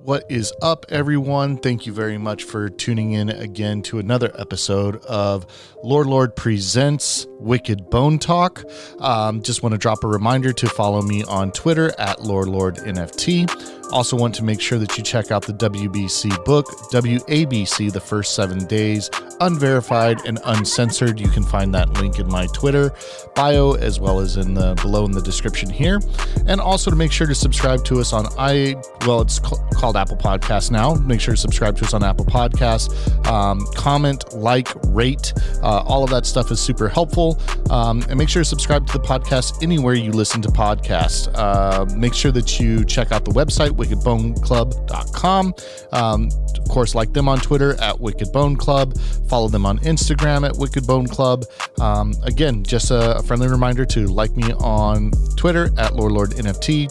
What is up, everyone? Thank you very much for tuning in again to another episode of LoreLord Presents Wicked Bone Talk. Um, just want to drop a reminder to follow me on Twitter at LoreLord NFT. Also, want to make sure that you check out the WBC book, WABC, The First Seven Days, unverified and uncensored. You can find that link in my Twitter bio as well as in the below in the description here. And also to make sure to subscribe to us on i well, it's called Apple Podcasts now. Make sure to subscribe to us on Apple Podcasts. Um, comment, like, rate. Uh, all of that stuff is super helpful. Um, and make sure to subscribe to the podcast anywhere you listen to podcasts. Uh, make sure that you check out the website wickedboneclub.com. Um, of course, like them on Twitter at Wicked Bone Club. Follow them on Instagram at Wicked Bone Club. Um, again, just a, a, friendly reminder to like me on Twitter at LoreLord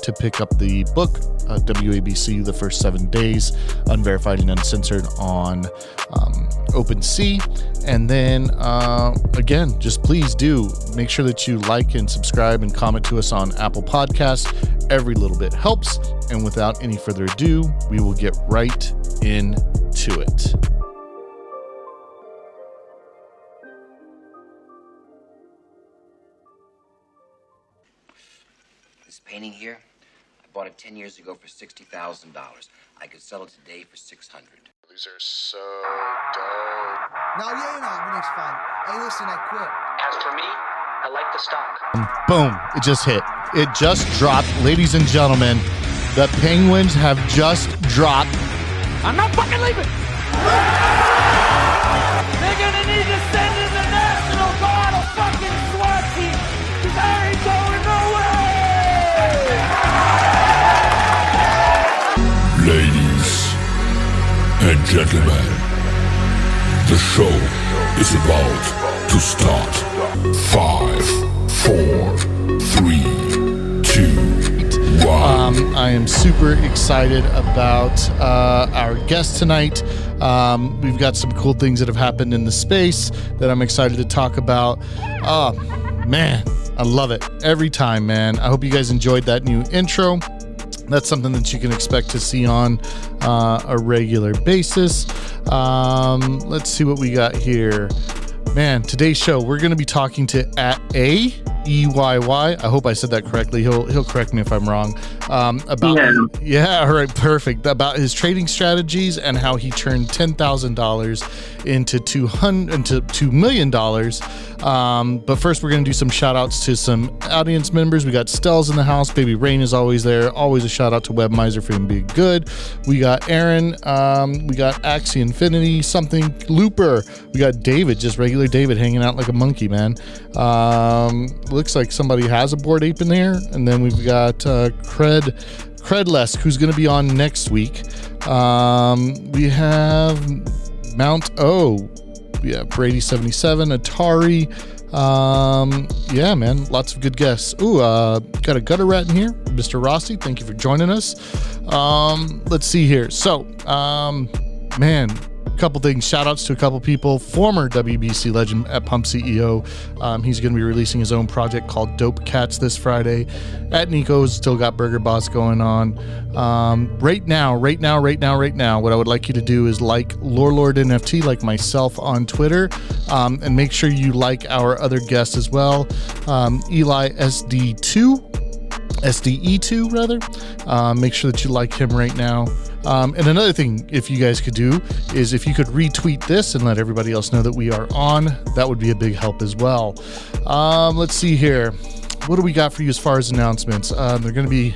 to pick up the book uh, WABC: The First Seven Days, unverified and uncensored on um, OpenSea. And then uh, again, just please do make sure that you like and subscribe and comment to us on Apple Podcasts. Every little bit helps. And without any further ado, we will get right into it. This painting here, bought it 10 years ago for $60,000. I could sell it today for 600 These are so dope. No, yeah, no, everything's fine. Hey, listen, I quit. As for me, I like the stock. Boom, it just hit. It just dropped. Ladies and gentlemen, the Penguins have just dropped. I'm not fucking leaving. Gentlemen, the show is about to start. Five, four, three, two, one. Um, I am super excited about uh, our guest tonight. Um, we've got some cool things that have happened in the space that I'm excited to talk about. Oh, man, I love it every time, man. I hope you guys enjoyed that new intro. That's something that you can expect to see on uh, a regular basis. Um, let's see what we got here. Man, today's show, we're going to be talking to at A E Y Y. I hope I said that correctly. He'll he'll correct me if I'm wrong. Um, about Yeah. yeah, all right, perfect. About his trading strategies and how he turned ten thousand dollars into two hundred into two million dollars. Um, but first, we're gonna do some shout outs to some audience members. We got Stells in the house. Baby Rain is always there. Always a shout out to Webmiser for him being good. We got Aaron. Um, we got Axie Infinity. Something Looper. We got David, just regular David, hanging out like a monkey, man. Um, looks like somebody has a Bored Ape in there. And then we've got uh, Cred Credless, who's going to be on next week. Um, we have Mount O. Yeah, Brady seventy seven, Atari. Um, yeah, man, lots of good guests. Ooh, uh, got a gutter rat in here, Mr. Rossi. Thank you for joining us. Um, let's see here. So, um, man, couple things. Shout outs to a couple people. Former WBC legend at Pump CEO. Um, he's going to be releasing his own project called Dope Cats this Friday. At Nico's, still got Burger Boss going on. Um, right now, right now, right now, right now, what I would like you to do is like Lore Lord NFT, like myself on Twitter, um, and make sure you like our other guests as well. Um, Eli SD2. SDE2 rather. Um, make sure that you like him right now. Um, and another thing, if you guys could do, is if you could retweet this and let everybody else know that we are on, that would be a big help as well. Um, let's see here. What do we got for you as far as announcements? Um, they're going to be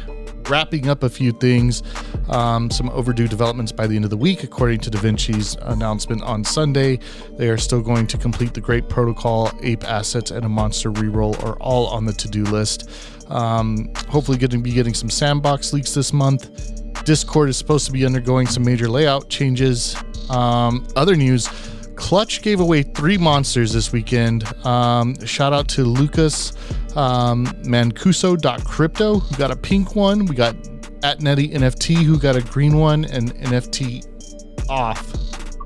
wrapping up a few things, um, some overdue developments by the end of the week, according to DaVinci's announcement on Sunday. They are still going to complete the Great Protocol, Ape Assets, and a Monster Reroll are all on the to do list. Um, hopefully, going to be getting some sandbox leaks this month. Discord is supposed to be undergoing some major layout changes. Um, other news Clutch gave away three monsters this weekend. Um, shout out to Lucas um, Mancuso.crypto, who got a pink one. We got at Netty NFT, who got a green one, and NFT off,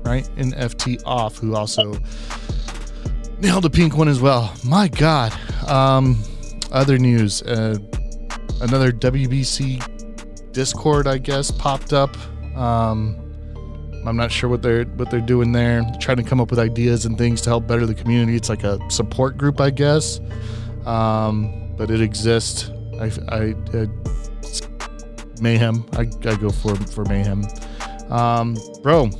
right? NFT off, who also nailed a pink one as well. My God. Um, other news uh, another WBC Discord, I guess, popped up. Um, I'm not sure what they're what they're doing there. Trying to come up with ideas and things to help better the community. It's like a support group, I guess. Um, but it exists. I, I, I mayhem. I, I go for for mayhem. Um, bro,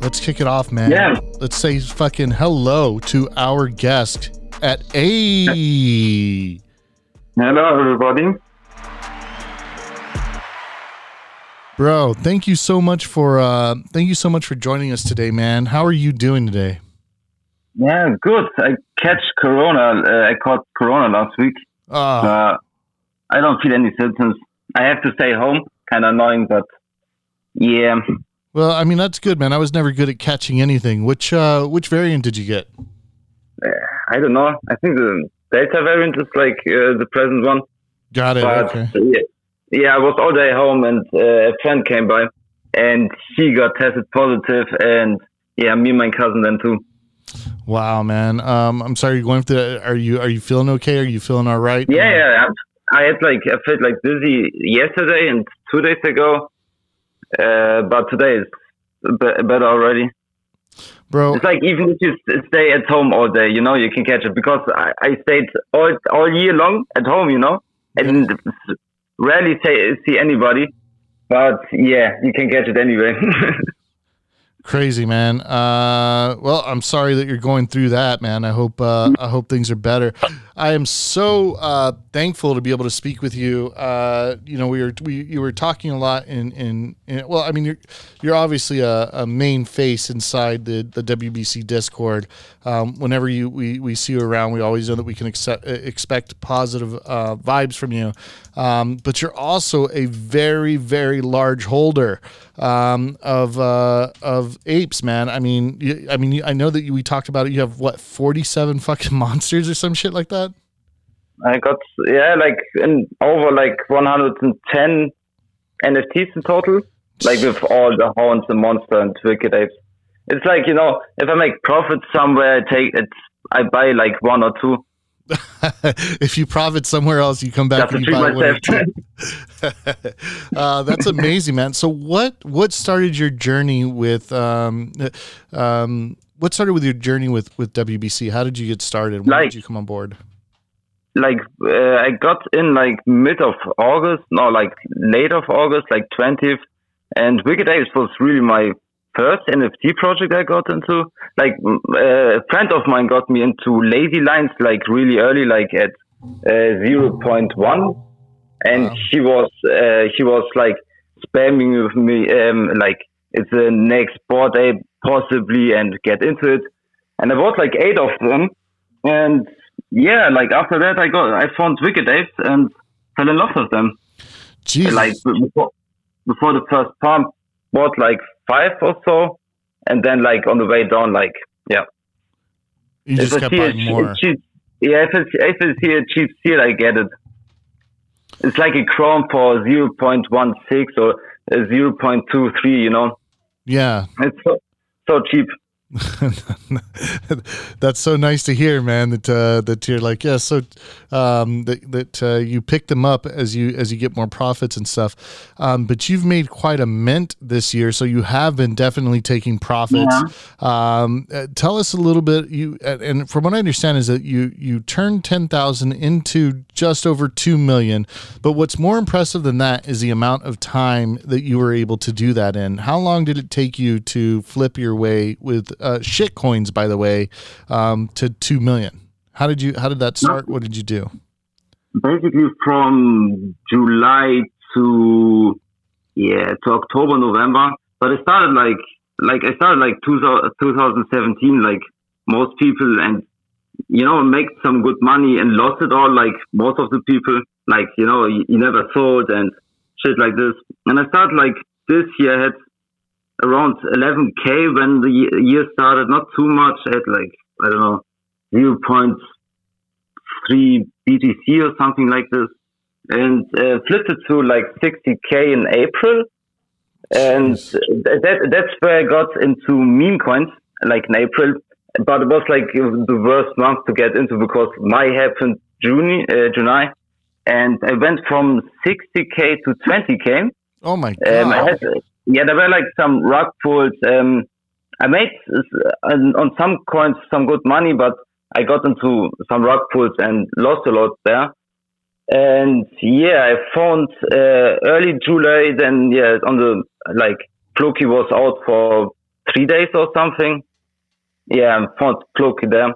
let's kick it off, man. Yeah. Let's say fucking hello to our guest at A. Hello, everybody. Bro, thank you so much for uh thank you so much for joining us today, man. How are you doing today? Yeah, good. I catch Corona. Uh, I caught Corona last week. Uh, Uh, I don't feel any symptoms. I have to stay home. Kind of annoying, but yeah. well, I mean that's good, man. I was never good at catching anything. Which uh which variant did you get? I don't know. I think the Delta variant is like uh, the present one. Got it. But okay. yeah, yeah, I was all day home, and uh, a friend came by, and he got tested positive, and yeah, me and my cousin then too. Wow, man. Um I'm sorry you're going through that. Are you are you feeling okay? Are you feeling all right? Yeah, yeah. I, I had like I felt like dizzy yesterday and two days ago, uh, but today is be- better already. Bro, It's like even if you stay at home all day, you know, you can catch it because I, I stayed all all year long at home, you know, and rarely see anybody. But yeah, you can catch it anyway. crazy, man. Uh well, I'm sorry that you're going through that, man. I hope uh I hope things are better. I am so uh thankful to be able to speak with you. Uh you know, we were we you were talking a lot in in, in well, I mean you're you're obviously a, a main face inside the the WBC Discord. Um whenever you we we see you around, we always know that we can accept, expect positive uh vibes from you. Um but you're also a very very large holder um of uh of apes, man. I mean, you, I mean, I know that you, we talked about it. You have what, 47 fucking monsters or some shit like that? I got yeah, like in over like 110 NFTs in total, like with all the horns, and monster, and wicked apes. It's like you know, if I make profit somewhere, I take it. I buy like one or two if you profit somewhere else, you come back and you buy one or myself. two. uh, that's amazing, man. So what what started your journey with um, um, what started with your journey with with WBC? How did you get started? When Like- did you come on board? like uh, I got in like mid of August, no, like late of August, like 20th, and Wicked Apes was really my first NFT project I got into. Like uh, a friend of mine got me into Lazy Lions like really early, like at uh, 0.1, and Wow. he was uh, he was like spamming with me, um, like it's the next Bored Ape possibly, and get into it. And I bought like eight of them, and yeah, like after that, I got I found Wicked Apes and fell in love with them. Like before, before the first pump, bought like five or so, and then like on the way down, like yeah, you just if kept buying more. cheap, yeah, if it's if it's here cheap seal, I get it. It's like a Chrome for zero point one six or zero point two three. You know, Yeah. it's so so cheap. That's so nice to hear, man. That uh, that you're like, yeah, so um, that that uh, you pick them up as you as you get more profits and stuff. Um, but you've made quite a mint this year, so you have been definitely taking profits. Um, uh, tell us a little bit. You and- and from what I understand is that you you turned ten thousand into just over two million. But what's more impressive than that is the amount of time that you were able to do that in. How long did it take you to flip your way with uh, shit coins, by the way, um, to two million? How did you? How did that start? What did you do? basically from July to yeah to October November. But it started like like I started like 2000, 2017 like most people and you know make some good money and lost it all like most of the people like you know you, you never sold and shit like this. And I started like this year I had around 11k when the year started. Not too much. at like I don't know 0.3 BTC or something like this, and uh, flipped it to like 60k in April. And that that's where I got into meme coins, like in April. But it was like the worst month to get into because my happened June, uh, July, and I went from 60k to 20k Oh my god! Um, I had, yeah, there were like some rug pulls. Um, I made uh, on some coins some good money, but I got into some rug pulls and lost a lot there. And yeah, I found uh, early July. Then yeah, on the like Floki was out for three days or something. Yeah, I found Floki there.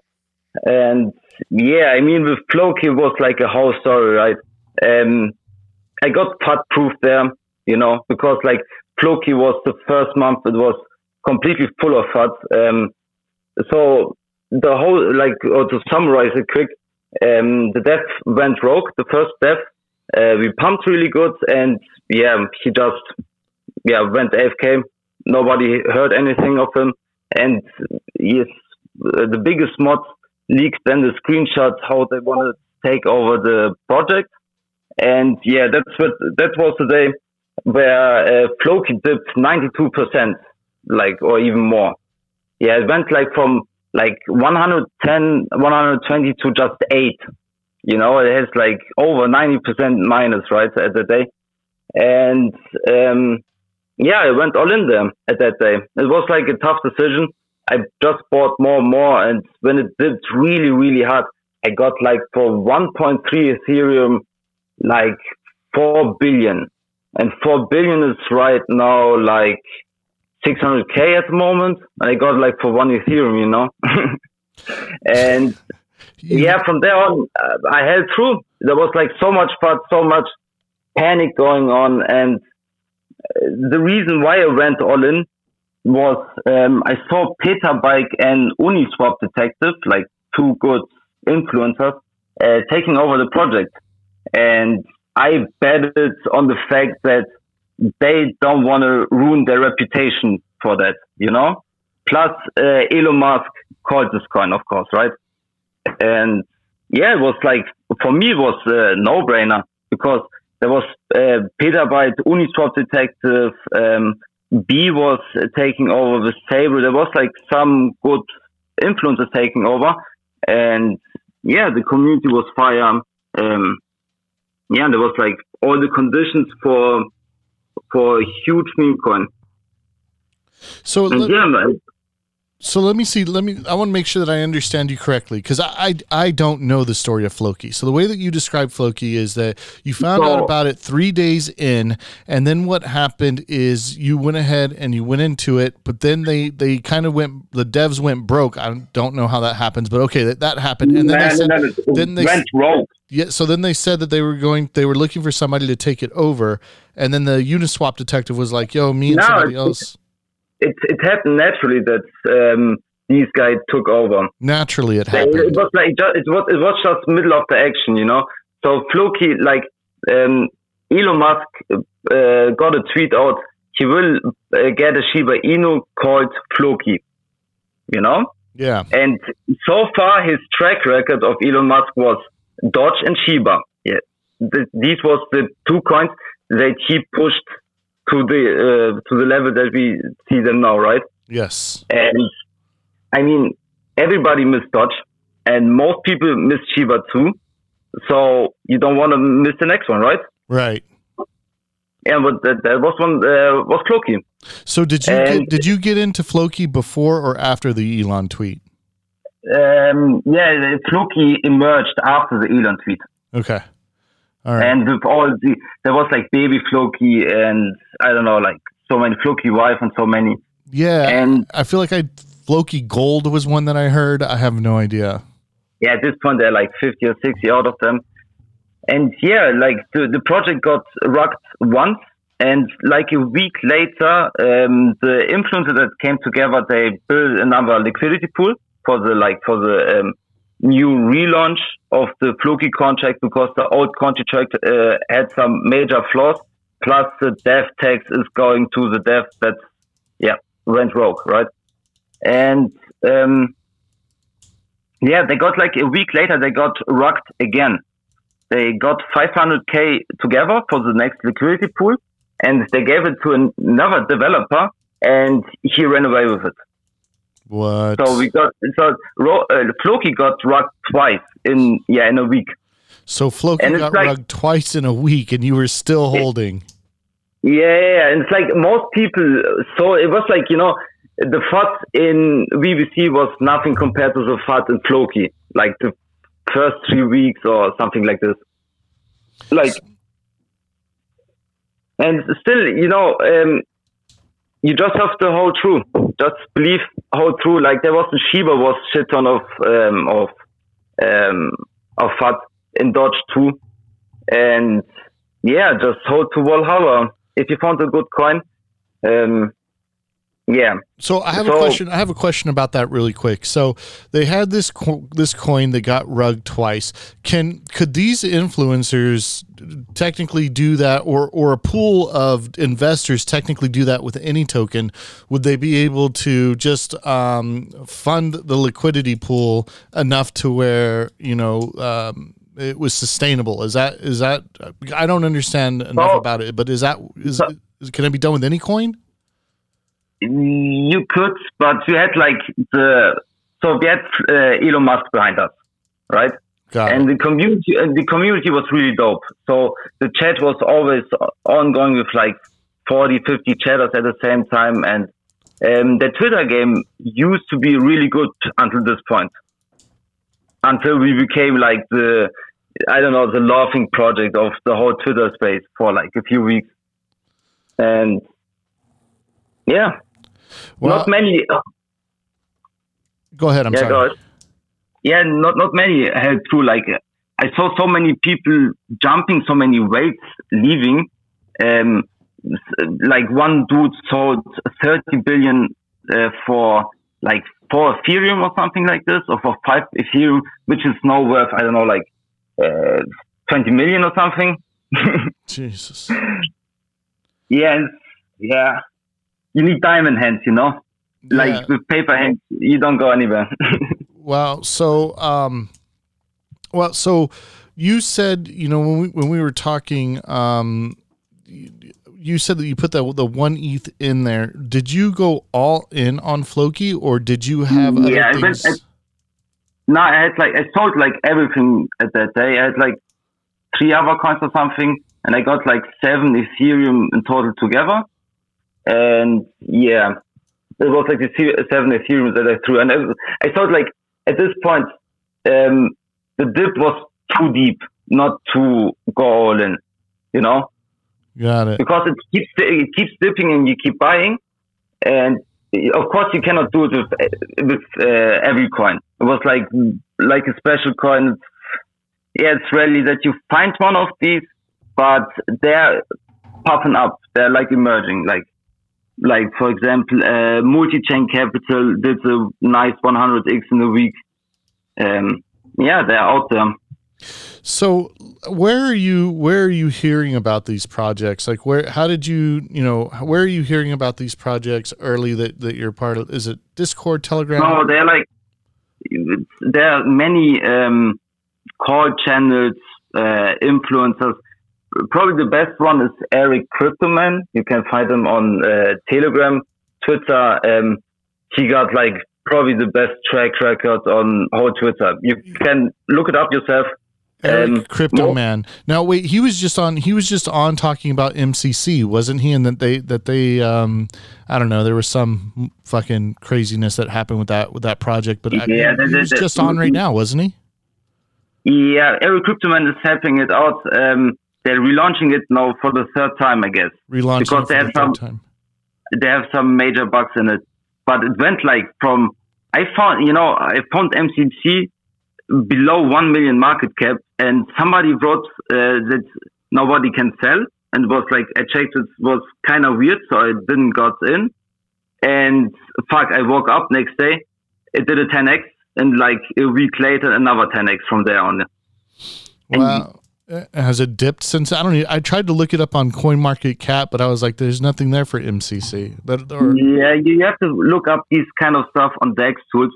And yeah, I mean with Floki was like a whole story, right? Um, I got FUD proof there, you know, because like Floki was the first month it was completely full of FUDs. Um, so the whole like or to summarize it quick, um, the dev went rogue. The first dev, uh, we pumped really good, and yeah, he just yeah went AFK. Nobody heard anything of him, and yes, uh, the biggest mod leaked then the screenshots how they want to take over the project, and yeah, that's what that was the day where uh, Floki dipped ninety two percent, like or even more. Yeah, it went like from like 110, 120 to just eight. You know, it has like over 90% minus, right, at the day. And, um, yeah, it went all in there at that day. It was like a tough decision. I just bought more and more. And when it did really, really hard, I got like for 1.3 Ethereum, like 4 billion. And 4 billion is right now like 600k at the moment, and I got like for one Ethereum, you know. and yeah, from there on, uh, I held through. There was like so much fun, so much panic going on, and uh, the reason why I went all in was um, I saw Petabyte and Uniswap Detective, like two good influencers, uh, taking over the project, and I bet betted on the fact that they don't want to ruin their reputation for that, you know? Plus, uh, Elon Musk called this coin, of course, right? And yeah, it was like, for me, it was a no brainer because there was uh, Petabyte, Uniswap Detective, um, B was taking over with Sabre. There was like some good influencers taking over. And yeah, the community was fire. Um, yeah, there was like all the conditions for for a huge meme coin. So And let, yeah, so let me see. Let me. I want to make sure that I understand you correctly because I, I I don't know the story of Floki. So the way that you describe Floki is that you found out about it three days in, and then what happened is you went ahead and you went into it, but then they they kind of went. The devs went broke. I don't know how that happens, but okay, that that happened, and then man, they said, man, then they went rogue. yeah, so then they said that they were going, they were looking for somebody to take it over, and then the Uniswap detective was like, "Yo, me and No, somebody else." It it happened naturally that um, these guys took over. Naturally, it It, it happened. was like ju- it was it was just middle of the action, you know. So Floki, like um, Elon Musk, uh, got a tweet out. He will uh, get a Shiba Inu called Floki, you know. Yeah, And so far, his track record of Elon Musk was Doge and Shiba. Yeah, Th- these was the two coins that he pushed to the uh, to the level that we see them now, right? yes, And I mean, everybody missed Doge, and most people miss Shiba too. So you don't want to miss the next one, right? right. Yeah, but that, that was one uh, was Floki. So did you And- get, did you get into Floki before or after the Elon tweet? Um, yeah, Floki emerged after the Elon tweet. Okay, right. And with all the, there was like baby Floki and I don't know, like so many Floki wife and so many. yeah, and- I feel like I Floki Gold was one that I heard. I have no idea. Yeah, at this point there are like 50 or 60 out of them. And yeah, like the, the project got rugged once. And like a week later, um, the influencers that came together, they built another liquidity pool for the like for the um, new relaunch of the Floki contract because the old contract uh, had some major flaws. Plus, the dev tax is going to the dev that yeah went rogue, right? And um, yeah, they got like a week later, they got rocked again. They got 500k together for the next liquidity pool, and they gave it to another developer, and he ran away with it. What? So we got so Ro- uh, Floki got rugged twice in yeah in a week. So Floki and got like- rugged twice in a week, and you were still holding. Yeah, yeah, and it's like most people. So it was like you know, the FUD in VBC was nothing compared to the FUD in Floki, like the first three weeks or something like this. Like, and still, you know, um, you just have to hold true. Just believe, hold true. Like there was the Shiba was shit ton of um, of um, of FUD in Doge too, and yeah, just hold to Valhalla if you found a good coin. Um, yeah. So I have So- a question. I have a question about that really quick. So they had this co- this coin that got rugged twice. Can could these influencers technically do that, or or a pool of investors technically do that with any token? Would they be able to just um, fund the liquidity pool enough to where you know? Um, it was sustainable. Is that is that? I don't understand enough about it, but is that is, is can it be done with any coin? You could, but you had like the so we had uh, Elon Musk behind us, right? Got it. and the community and the community was really dope. So the chat was always ongoing with like 40, 50 chatters at the same time, and um, the Twitter game used to be really good until this point. Until we became like the I don't know the laughing project of the whole Twitter space for like a few weeks, and yeah, Well, not many. Go ahead. I'm yeah, sorry. Yeah, not not many held through. Like uh, I saw so many people jumping, so many weights leaving. Um, like one dude sold 30 billion uh, for like four Ethereum or something like this, or for five Ethereum, which is now worth I don't know, like uh, 20 million or something. Jesus. yeah, yeah. You need diamond hands, you know. Like Yeah. with paper hands, you don't go anywhere. Wow. So, um, well, so you said, you know, when we when we were talking, um, you, you said that you put the the one ETH in there. Did you go all in on Floki, or did you have other Yeah, I went- things? No, I had like I sold like everything at that day. I had like three other coins or something, and I got like seven Ethereum in total together. And yeah, it was like the seven Ethereum that I threw, and I, I thought like at this point, um, the dip was too deep, not to go all in, you know Got it. because it keeps it keeps dipping and you keep buying, and of course you cannot do it with with uh, every coin. It was like like a special coin. Yeah, it's rarely that you find one of these, but they're popping up. They're like emerging. Like like for example, uh, multi-chain capital did a nice 100x in a week. Um, yeah, they're out there. So, where are you? Where are you hearing about these projects? Like, where? How did you? You know, where are you hearing about these projects early that that you're part of? Is it Discord, Telegram? No, they're like there are many um, call channels, uh, influencers. Probably the best one is Eric Cryptoman. You can find him on uh, Telegram, Twitter. Um, he got like probably the best track record on whole Twitter. You can look it up yourself. Eric Um, Crypto Man. Now wait, he was just on. He was just on talking about MCC, wasn't he? And that they that they um, I don't know. There was some fucking craziness that happened with that with that project, but I, Yeah, he that- was that- just on right now, wasn't he? Yeah, Eric Cryptoman is helping it out. Um, they're relaunching it now for the third time, I guess. Relaunching Because they for have the third some- time. they have some major bugs in it. But it went like from I found you know I found MCC below one million market cap, and somebody wrote uh, that nobody can sell, and was like I checked it was kind of weird, so I didn't got in. And fuck, I woke up next day, it did a 10x, and like a week later another 10x from there on. Wow. Uh, Uh, has it dipped since? I don't. I tried to look it up on CoinMarketCap, but I was like, "There's nothing there for MCC." That or Yeah, you have to look up these kind of stuff on DEX tools.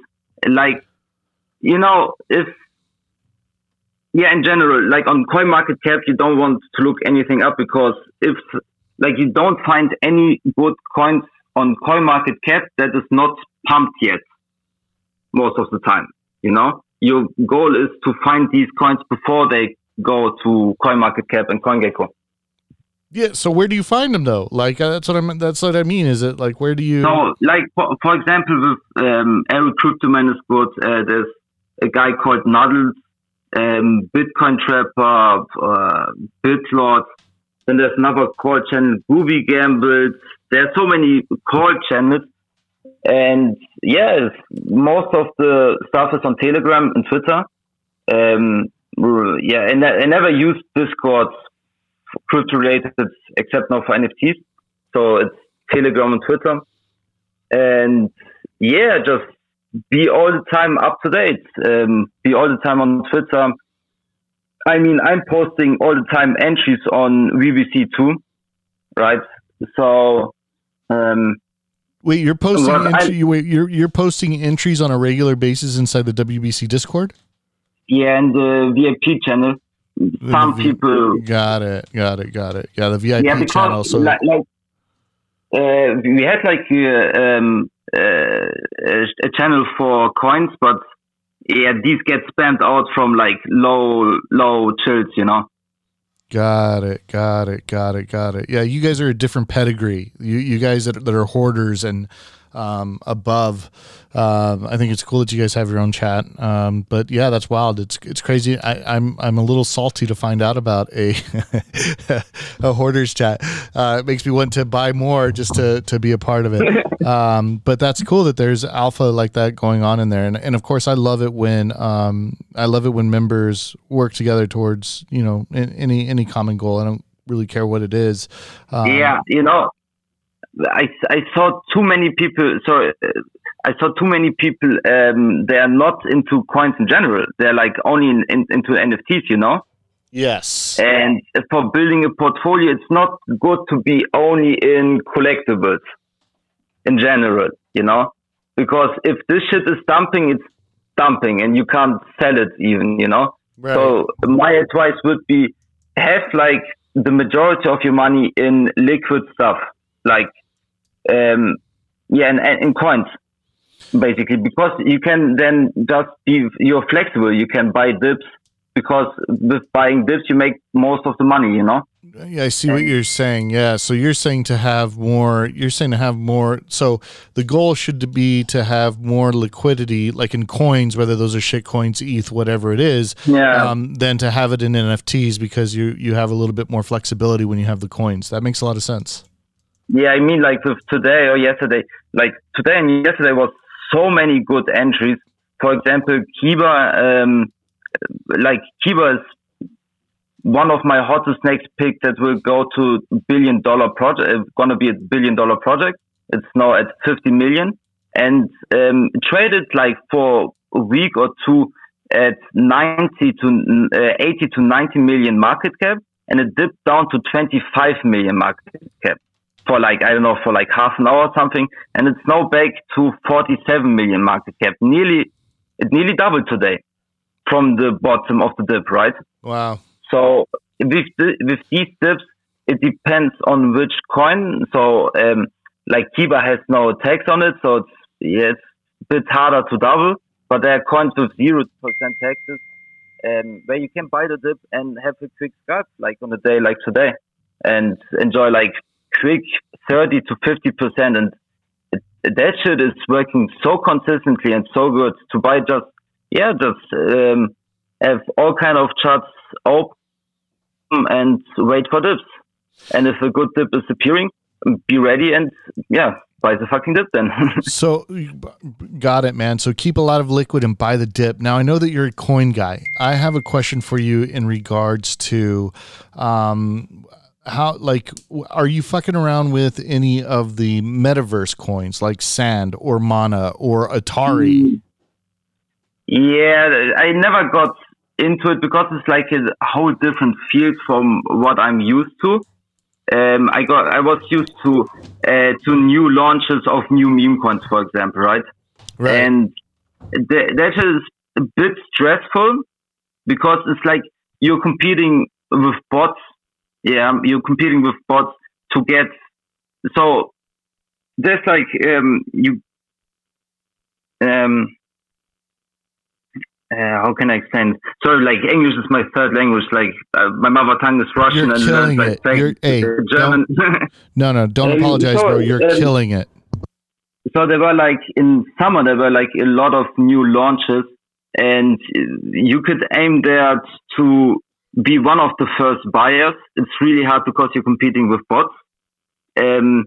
Like, you know, if yeah, in general, like on CoinMarketCap, you don't want to look anything up because if like you don't find any good coins on CoinMarketCap that is not pumped yet, most of the time. You know, your goal is to find these coins before they go to CoinMarketCap and CoinGecko. Yeah. So where do you find them though? Like uh, that's what I'm. That's what I mean. Is it like where do you? So, like for, for example, with um, Eric Cryptoman is good. Uh, there's a guy called Noddles, um, Bitcoin Trapper, uh, BitLord. Then there's another call channel, Groovy Gambles. There's so many call channels, and yes, most of the stuff is on Telegram and Twitter. Um, yeah, and I, I never used Discord for crypto related except now for NFTs. So it's Telegram and Twitter. And yeah, just be all the time up to date. Um, be all the time on Twitter. I mean, I'm posting all the time entries on VBC too, right? So, um, wait, you're posting entry, wait, you're you're posting entries on a regular basis inside the WBC Discord. Yeah, and the VIP channel. Some the- people Got it. Got it. Got it. Yeah, the VIP yeah, because channel. So like, like uh, we had like uh, um, uh, a channel for coins, but yeah, these get spammed out from like low low chills, you know. Got it, got it, got it, got it. Yeah, you guys are a different pedigree. You you guys that, that are hoarders and um, above. Um, I think it's cool that you guys have your own chat. Um, but yeah, that's wild. It's it's crazy. I, I'm I'm a little salty to find out about a a hoarders chat. Uh, it makes me want to buy more just to to be a part of it. Um, but that's cool that there's alpha like that going on in there. And and of course, I love it when um, I love it when members work together towards you know in, any any common goal. I don't really care what it is. Um, yeah, you know, I, I saw too many people. So uh, I saw too many people. Um, they are not into coins in general. They're like only in, in, into NFTs, you know. Yes. And for building a portfolio, it's not good to be only in collectibles in general, you know, because if this shit is dumping, it's dumping, and you can't sell it even, you know. Right. So my advice would be have like the majority of your money in liquid stuff, like um, yeah, and, and in coins, basically, because you can then just be you're flexible. You can buy dips because with buying dips you make most of the money, you know. Yeah, I see what you're saying. Yeah, so you're saying to have more. You're saying to have more. So the goal should be to have more liquidity, like in coins, whether those are shit coins, ETH, whatever it is. Yeah. Um, than to have it in NFTs because you you have a little bit more flexibility when you have the coins. That makes a lot of sense. Yeah, I mean, like with today or yesterday, like today and yesterday was so many good entries. For example, Kiba, um, like Kiba is one of my hottest next picks that will go to billion dollar project. It's gonna be a billion dollar project. It's now at 50 million and um, traded like for a week or two at 90 to uh, 80 to 90 million market cap, and it dipped down to 25 million market cap for like I don't know for like half an hour or something, and it's now back to 47 million market cap. Nearly, it nearly doubled today from the bottom of the dip, right? Wow. So with the, with these dips, it depends on which coin. So um, like Kiba has no tax on it, so it's yeah, it's a bit harder to double. But there are coins with zero percent taxes, um, where you can buy the dip and have a quick scalp, like on a day like today, and enjoy like quick 30 to 50 percent. And that shit is working so consistently and so good to buy just yeah, just um, have all kind of charts open and wait for dips. And if a good dip is appearing, be ready and yeah, buy the fucking dip then. So, got it, man. So keep a lot of liquid and buy the dip. Now I know that you're a coin guy. I have a question for you in regards to, um, how like are you fucking around with any of the metaverse coins like Sand or Mana or Atari? yeah, I never got into it because it's like a whole different field from what I'm used to. Um, I got, I was used to uh, to new launches of new meme coins, for example, right? Right. And th- that is a bit stressful because it's like you're competing with bots. Yeah, you're competing with bots to get. So there's like um, you. Um, uh, how can I explain? Sorry, like English is my third language. Like uh, my mother tongue is Russian You're and killing like, it. like, You're- hey, German. No, no, don't Um, apologize, so, bro. You're um, killing it. so there were like in summer there were like a lot of new launches, and you could aim there to be one of the first buyers. It's really hard because you're competing with bots. Um,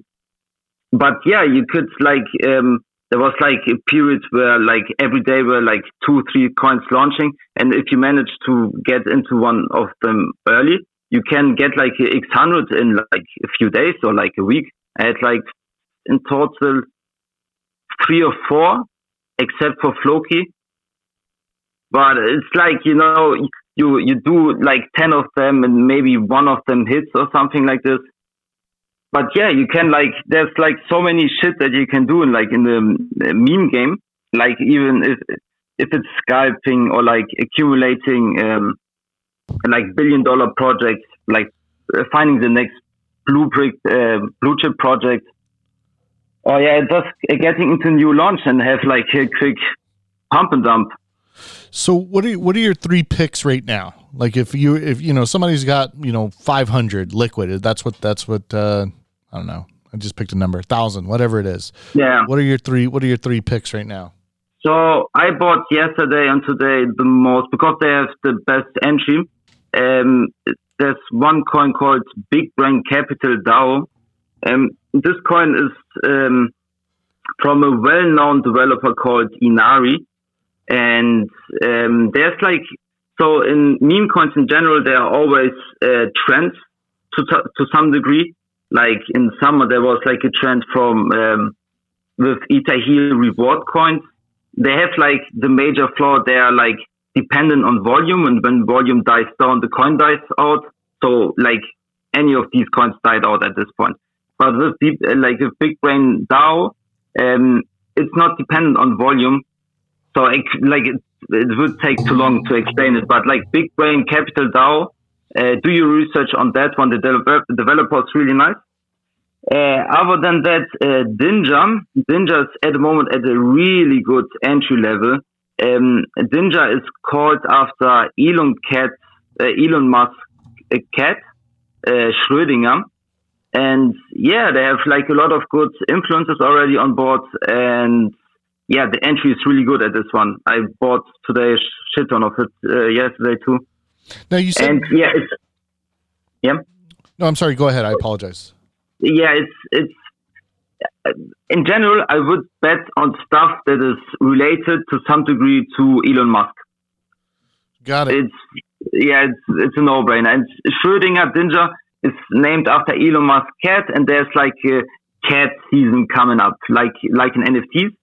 but yeah, you could like um, there was like a period where like every day were like two, three coins launching, and if you manage to get into one of them early, you can get like X hundred in like a few days or like a week. I had like in total three or four, except for Floki. But it's like you know you you do like ten of them and maybe one of them hits or something like this. But yeah, you can like there's like so many shit that you can do in like in the uh, meme game. Like even if if it's scalping or like accumulating um, like billion dollar projects, like uh, finding the next blue brick uh, blue chip project. Oh yeah, just getting into new launch and have like a quick pump and dump. So what are what are your three picks right now? Like if you if you know somebody's got you know 500 liquid, that's what that's what uh, I don't know. I just picked a number, thousand, whatever it is. Yeah. What are your three What are your three picks right now? So I bought yesterday and today the most because they have the best entry. Um, there's one coin called Big Brain Capital DAO. Um, this coin is um, from a well-known developer called Inari, and um, there's like so in meme coins in general there are always uh, trends to to some degree. Like in summer there was like a trend from um, with Itahi reward coins. They have like the major flaw they are like dependent on volume. And when volume dies down the coin dies out. So like any of these coins died out at this point. But with deep, like with big brain dao um, it's not dependent on volume so like it, it would take too long to explain it but like big brain capital dao uh, do your research on that one the developer, developer is really nice uh, other than that, uh, Dinja, Dinja is at the moment at a really good entry level. Um, Dinja is called after Elon Cat, uh, Elon Musk uh, cat, uh, Schrödinger. And yeah, they have like a lot of good influences already on board. And yeah, the entry is really good at this one. I bought today a shit ton of it uh, yesterday too. Now you said And yeah, it's, yeah. no. I'm sorry. Go ahead. I apologize. yeah, it's it's in general, I would bet on stuff that is related to some degree to Elon Musk. Got it. It's yeah, it's it's a no-brainer. And Schrödinger Dinja is named after Elon Musk's cat, and there's like a cat season coming up, like like in NFTs.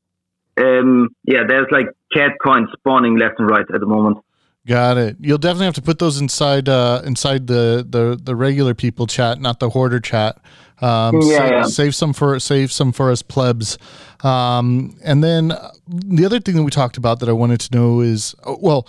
Um, yeah, there's like cat coins spawning left and right at the moment. Got it. You'll definitely have to put those inside uh, inside the, the the regular people chat, not the hoarder chat. Um, Yeah, sa- yeah. Save some for save some for us plebs. Um, and then uh, the other thing that we talked about that I wanted to know is, oh, well,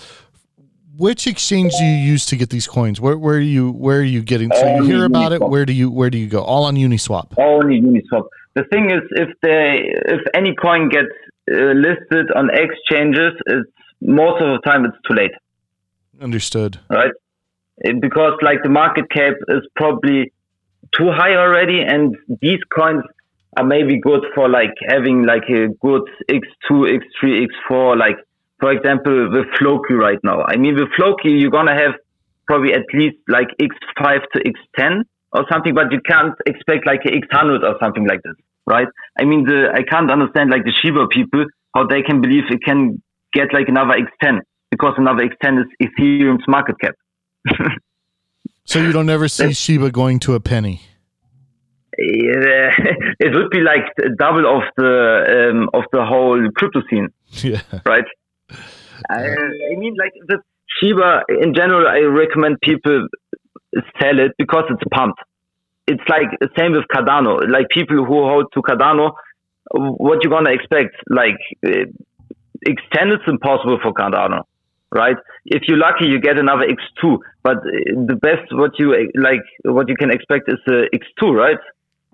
which exchange do you use to get these coins? Where where are you where are you getting? So you hear about it. Where do you where do you go? All on Uniswap. Only Uniswap. The thing is, if they if any coin gets uh, listed on exchanges, it's most of the time it's too late. Understood. right? It- because like the market cap is probably too high already, and these coins are maybe good for like having like a good X2, X3, X4. Like for example, with Floki right now. I mean, with Floki, you're gonna have probably at least like X5 to X10 or something, but you can't expect like a X100 or something like this, right? I mean, the I can't understand like the Shiba people how they can believe it can get like another X10 because another X10 is Ethereum's market cap. So you don't ever see Shiba going to a penny. Yeah, it would be like double of the um, of the whole crypto scene, Yeah. right? I, I mean, like the Shiba in general, I recommend people sell it because it's pumped. It's like the same with Cardano. Like people who hold to Cardano, what you gonna expect? Like uh, extend it's impossible for Cardano, right? If you're lucky, you get another X2. But the best what you like, what you can expect is a X2, right?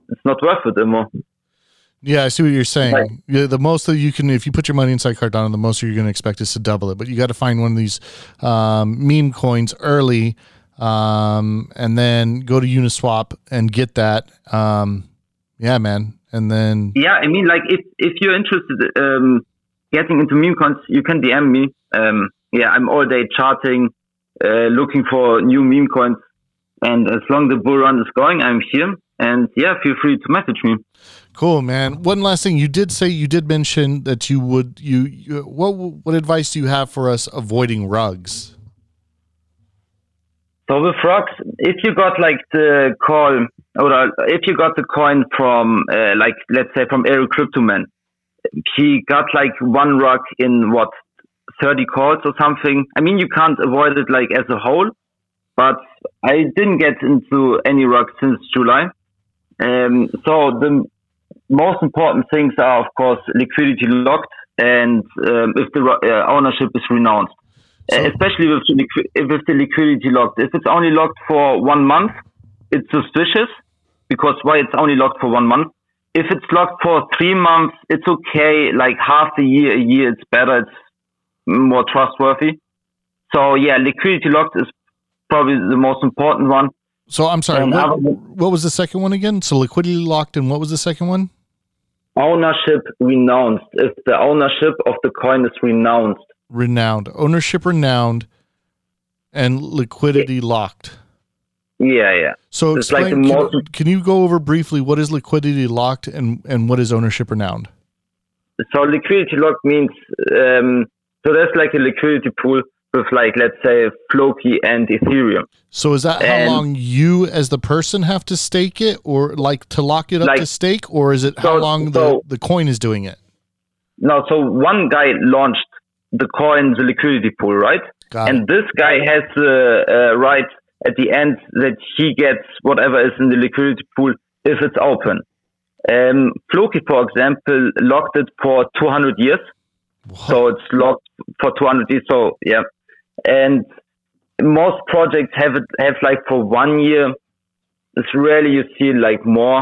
It's not worth it anymore. Yeah, I see what you're saying. Right. Yeah, the most that you can, if you put your money inside Cardano, the most you're going to expect is to double it. But you got to find one of these um, meme coins early, um, and then go to Uniswap and get that. Um, yeah, man. And then Yeah, I mean, like if if you're interested um, getting into meme coins, you can DM me. Um, yeah, I'm all day charting, uh, looking for new meme coins, and as long the bull run is going, I'm here. And yeah, feel free to message me. cool, man. One last thing, you did say you did mention that you would you, you what what advice do you have for us avoiding rugs? So with rugs, if you got like the call, or if you got the coin from, uh, like let's say from Eric Cryptoman, he got like one rug in what 30 calls or something. I mean, you can't avoid it like as a whole, but I didn't get into any rug since July. Um, so the most important things are, of course, liquidity locked and um, if the uh, ownership is renounced. So- Especially with the, if with the liquidity locked. If it's only locked for one month, it's suspicious because why it's only locked for one month. If it's locked for three months, it's okay. Like half a year, a year, it's better. It's more trustworthy. So yeah, liquidity locked is probably the most important one. So I'm sorry, what, what was the second one again? So liquidity locked, and what was the second one? Ownership renounced. If the ownership of the coin is renounced, Renowned ownership, renowned, and liquidity locked. yeah, yeah. So It's like explain, the can, can you go over briefly what is liquidity locked and and what is ownership renowned? So liquidity locked means um, so that's like a liquidity pool with like let's say Floki and Ethereum. So is that how long you as the person have to stake it, or like to lock it up Like- to stake, or is it how So- long so- the the coin is doing it? No, so one guy launched the coin, the liquidity pool, right? Got and it. this guy has the uh, right at the end that he gets whatever is in the liquidity pool if it's open. Um, Floki, for example, locked it for 200 years. So it's locked for 200 years. So yeah, and most projects have it have like for one year. It's rarely you see like more,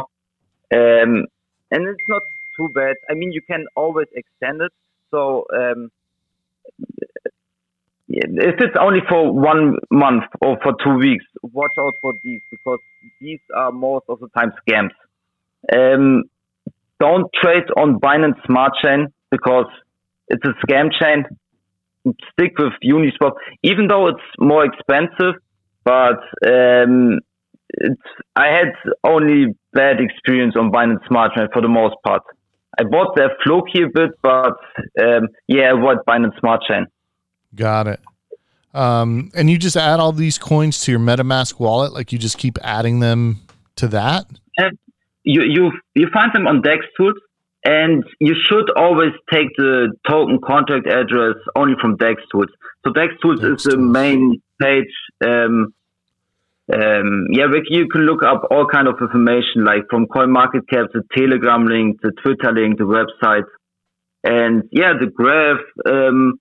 um, and it's not too bad. I mean, you can always extend it. So um, if it's only for one month or for two weeks, watch out for these because these are most of the time scams. Um, don't trade on Binance Smart Chain because it's a scam chain. Stick with Uniswap, even though it's more expensive. But um, I had only bad experience on Binance Smart Chain for the most part. I bought their Floki a bit, but um, yeah, avoid Binance Smart Chain. Got it. Um, and you just add all these coins to your MetaMask wallet, like you just keep adding them to that. you you you find them on Dex tools, and you should always take the token contract address only from Dex tools. So Dex tools Dex is the main page. Um, um, yeah, Rick, you can look up all kind of information like from CoinMarketCap, the Telegram link, the Twitter link, the website, and yeah, the graph. Um,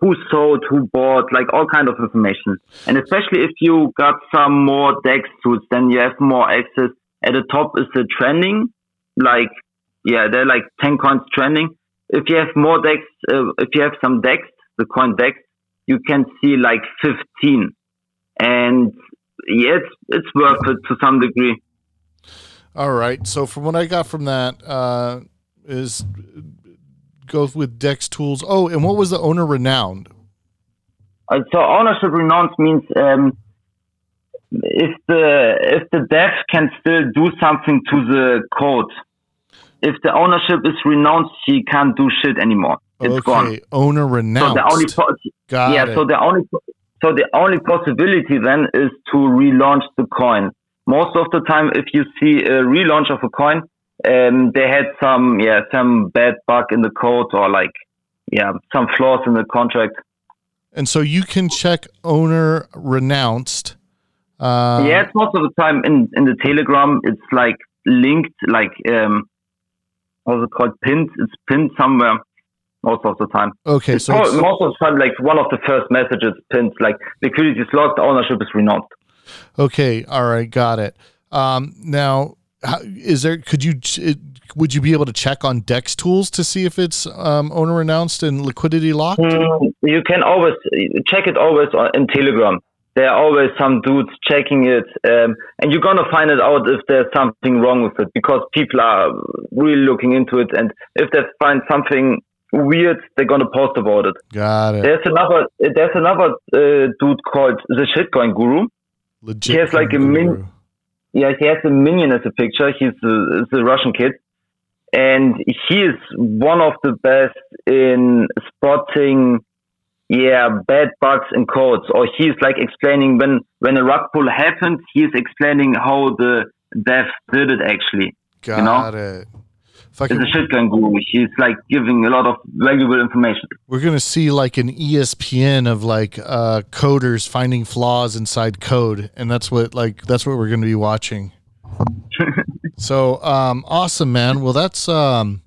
who sold, who bought, like all kind of information. And especially if you got some more DEX tools, then you have more access. At the top is the trending, like, yeah, they're like 10 coins trending. If you have more DEX, uh, if you have some DEX, the coin DEX, you can see like 15. And it's, it's worth it to some degree. All right. So from what I got from that uh, is go with Dex tools. Oh, and what was the owner renowned? Uh, so ownership renounced means um, if the if the dev can still do something to the code. If the ownership is renounced, he can't do shit anymore. It's okay, gone. owner renounced. So the only po- yeah, it. so the only so the only possibility then is to relaunch the coin. Most of the time, if you see a relaunch of a coin, um, they had some yeah some bad bug in the code or like yeah some flaws in the contract. and so you can check owner renounced. Uh, yeah, it's most of the time in, in the Telegram. It's like linked, like um, what's it called? Pinned. It's pinned somewhere. Most of the time. Okay, It's so most of the time, like one of the first messages pinned, like liquidity is locked, ownership is renounced. Okay, all right, got it. Um, now, how, is there? Could you? it- Would you be able to check on Dex tools to see if it's um, owner announced and liquidity locked? Mm, you can always check it always on, in Telegram. There are always some dudes checking it, um, and you're gonna find it out if there's something wrong with it because people are really looking into it, and if they find something weird, they're gonna post about it. Got it. There's another there's another uh, dude called the Shitcoin Guru. Legit. he has like a min- guru. Yeah, he has a minion as a picture. He's a, Russian kid, and he is one of the best in spotting, yeah, bad bugs in codes. Or he's like explaining when when a rug pull happened. He's explaining how the dev did it actually. Got know? it. It's Fucking, a shitcoin guru. He's like giving a lot of valuable information. we're gonna see like an ESPN of like uh, coders finding flaws inside code, and that's what like that's what we're gonna be watching. so um, awesome, man. Well, that's um,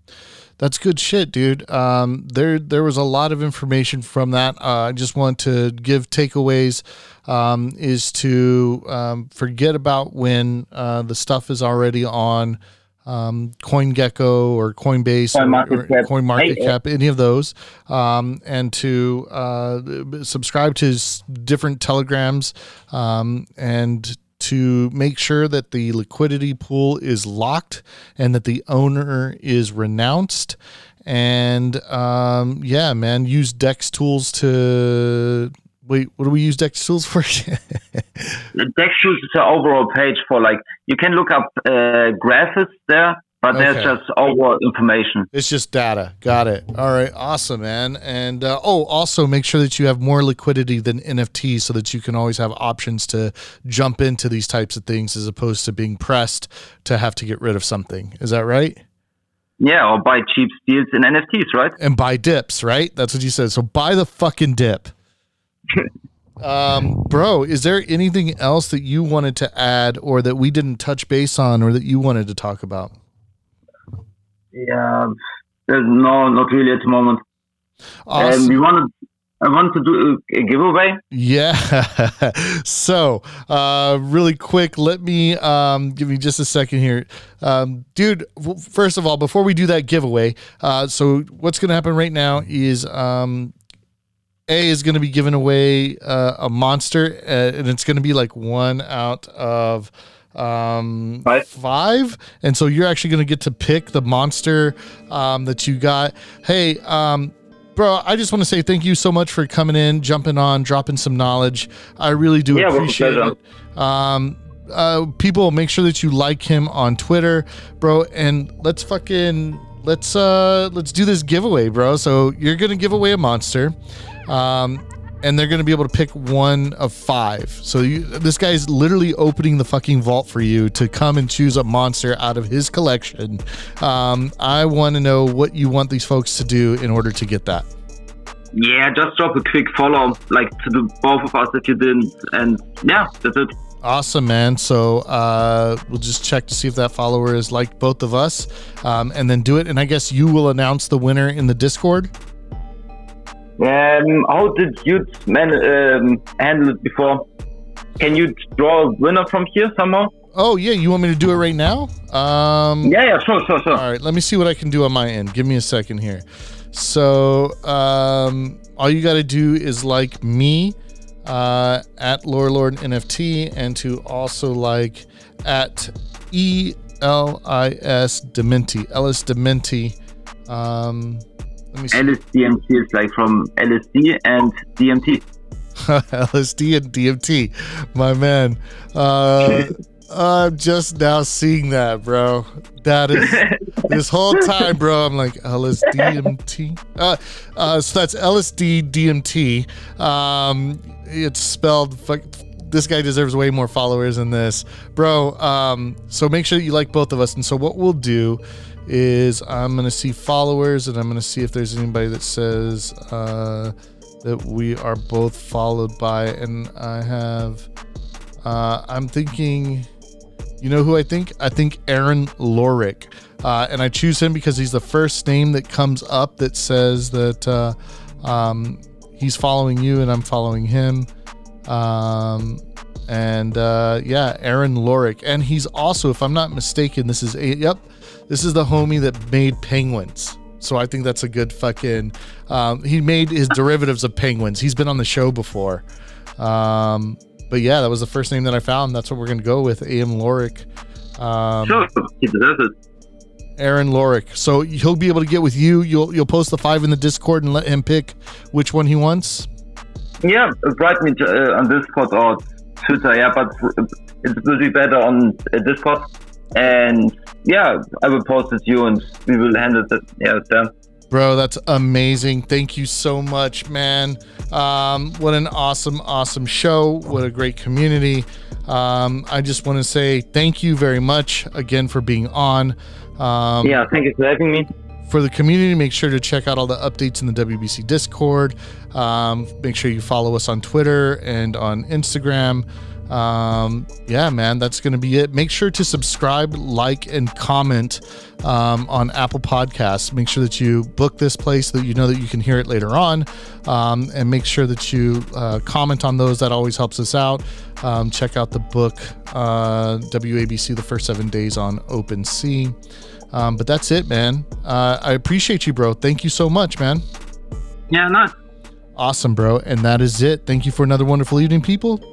that's good shit, dude. Um, there there was a lot of information from that. Uh, I just want to give takeaways. Um, is to um, forget about when uh, the stuff is already on um, CoinGecko or Coinbase or, CoinMarketCap. or CoinMarketCap, Hey, any of those, um, and to uh, subscribe to different telegrams um, and to make sure that the liquidity pool is locked and that the owner is renounced. And um, yeah, man, use Dex tools to wait. What do we use Dex tools for? Dex tools is an overall page for like you can look up uh, graphics there, but there's just overall information. It's just data. Got it. All right. Awesome, man. And uh, oh, also make sure that you have more liquidity than NFT so that you can always have options to jump into these types of things as opposed to being pressed to have to get rid of something. Is that right? Yeah, or buy cheap steals in NFTs, right? And buy dips, right? That's what you said. So buy the fucking dip. Um, bro, is there anything else that you wanted to add or that we didn't touch base on or that you wanted to talk about? Yeah, there's no, not really at the moment. Awesome. Um, we wanted, I want to do a, a giveaway. Yeah. so, uh, really quick, let me um, give me just a second here, um, dude. w- First of all, before we do that giveaway, uh, so what's going to happen right now is um, Eyy is going to be giving away uh, a monster, uh, and it's going to be like one out of um Five. five. And so you're actually going to get to pick the monster um that you got. Hey um bro i just want to say thank you so much for coming in jumping on dropping some knowledge. I really do Yeah, appreciate it. Um uh people make sure that you like him on twitter bro and let's fucking let's uh let's do this giveaway bro. So you're gonna give away a monster um and they're going to be able to pick one of five. So you, this guy's literally opening the fucking vault for you to come and choose a monster out of his collection. Um, I want to know what you want these folks to do in order to get that. Yeah, just drop a quick follow, like to the both of us if you didn't, and yeah, that's it. Awesome, man. So uh, we'll just check to see if that follower is like both of us, um, and then do it. And I guess you will announce the winner in the Discord. Um, how did you man um, handle it before? Can you draw a winner from here somehow? Oh yeah, you want me to do it right now? Um, Yeah, yeah, sure, sure, sure. All right, let me see what I can do on my end. Give me a second here. So, um, all you got to do is like me uh, at Lore Lord NFT and to also like at E L I S Dementi, Ellis Dementi. Um, let me see. LSDMT is like from LSD and DMT. LSD and DMT, my man. Uh, I'm just now seeing that, bro. That is this whole time, bro. I'm like LSD DMT. Uh, uh, so that's LSD DMT. Um, it's spelled. Fuck, this guy deserves way more followers than this, bro. Um, so make sure you like both of us. And so what we'll do is I'm gonna see followers, and I'm gonna see if there's anybody that says. Uh, that we are both followed by, and I have. Uh, I'm thinking, you know who I think? I think Aaron Lorick, uh, and I choose him because he's the first name that comes up that says that uh, um, he's following you and I'm following him. Um, and uh, yeah, Aaron Lorick, and he's also, if I'm not mistaken, this is a yep, this is the homie that made Penguins. So I think that's a good fucking. Um, he made his derivatives of Penguins. He's been on the show before. Um, but yeah, that was the first name that I found. That's what we're gonna go with. A.M. Lorick. Um, Sure, he deserves it. Aaron Lorick. So he'll be able to get with you. You'll you'll post the five in the Discord and let him pick which one he wants. Yeah, write me uh, on Discord or Twitter. Yeah, but it will be better on uh, Discord. And yeah, I will post it to you, and we will handle it. Yeah, there. Bro, that's amazing. Thank you so much, man. Um, what an awesome, awesome show. What a great community. Um, I just want to say thank you very much again for being on. Um, Yeah, thank you for having me. for the community, make sure to check out all the updates in the WBC Discord. Um, make sure you follow us on Twitter and on Instagram. Um, yeah, man, that's going to be it. Make sure to subscribe, like, and comment um, on Apple Podcasts. Make sure that you book this place so that you know that you can hear it later on. Um, and make sure that you uh, comment on those. That always helps us out. Um, check out the book, uh, WABC, The First Seven Days on OpenSea. Um, but that's it, man. Uh, I appreciate you, bro. Thank you so much, man. Yeah, nice. Awesome, bro. And that is it. Thank you for another wonderful evening, people.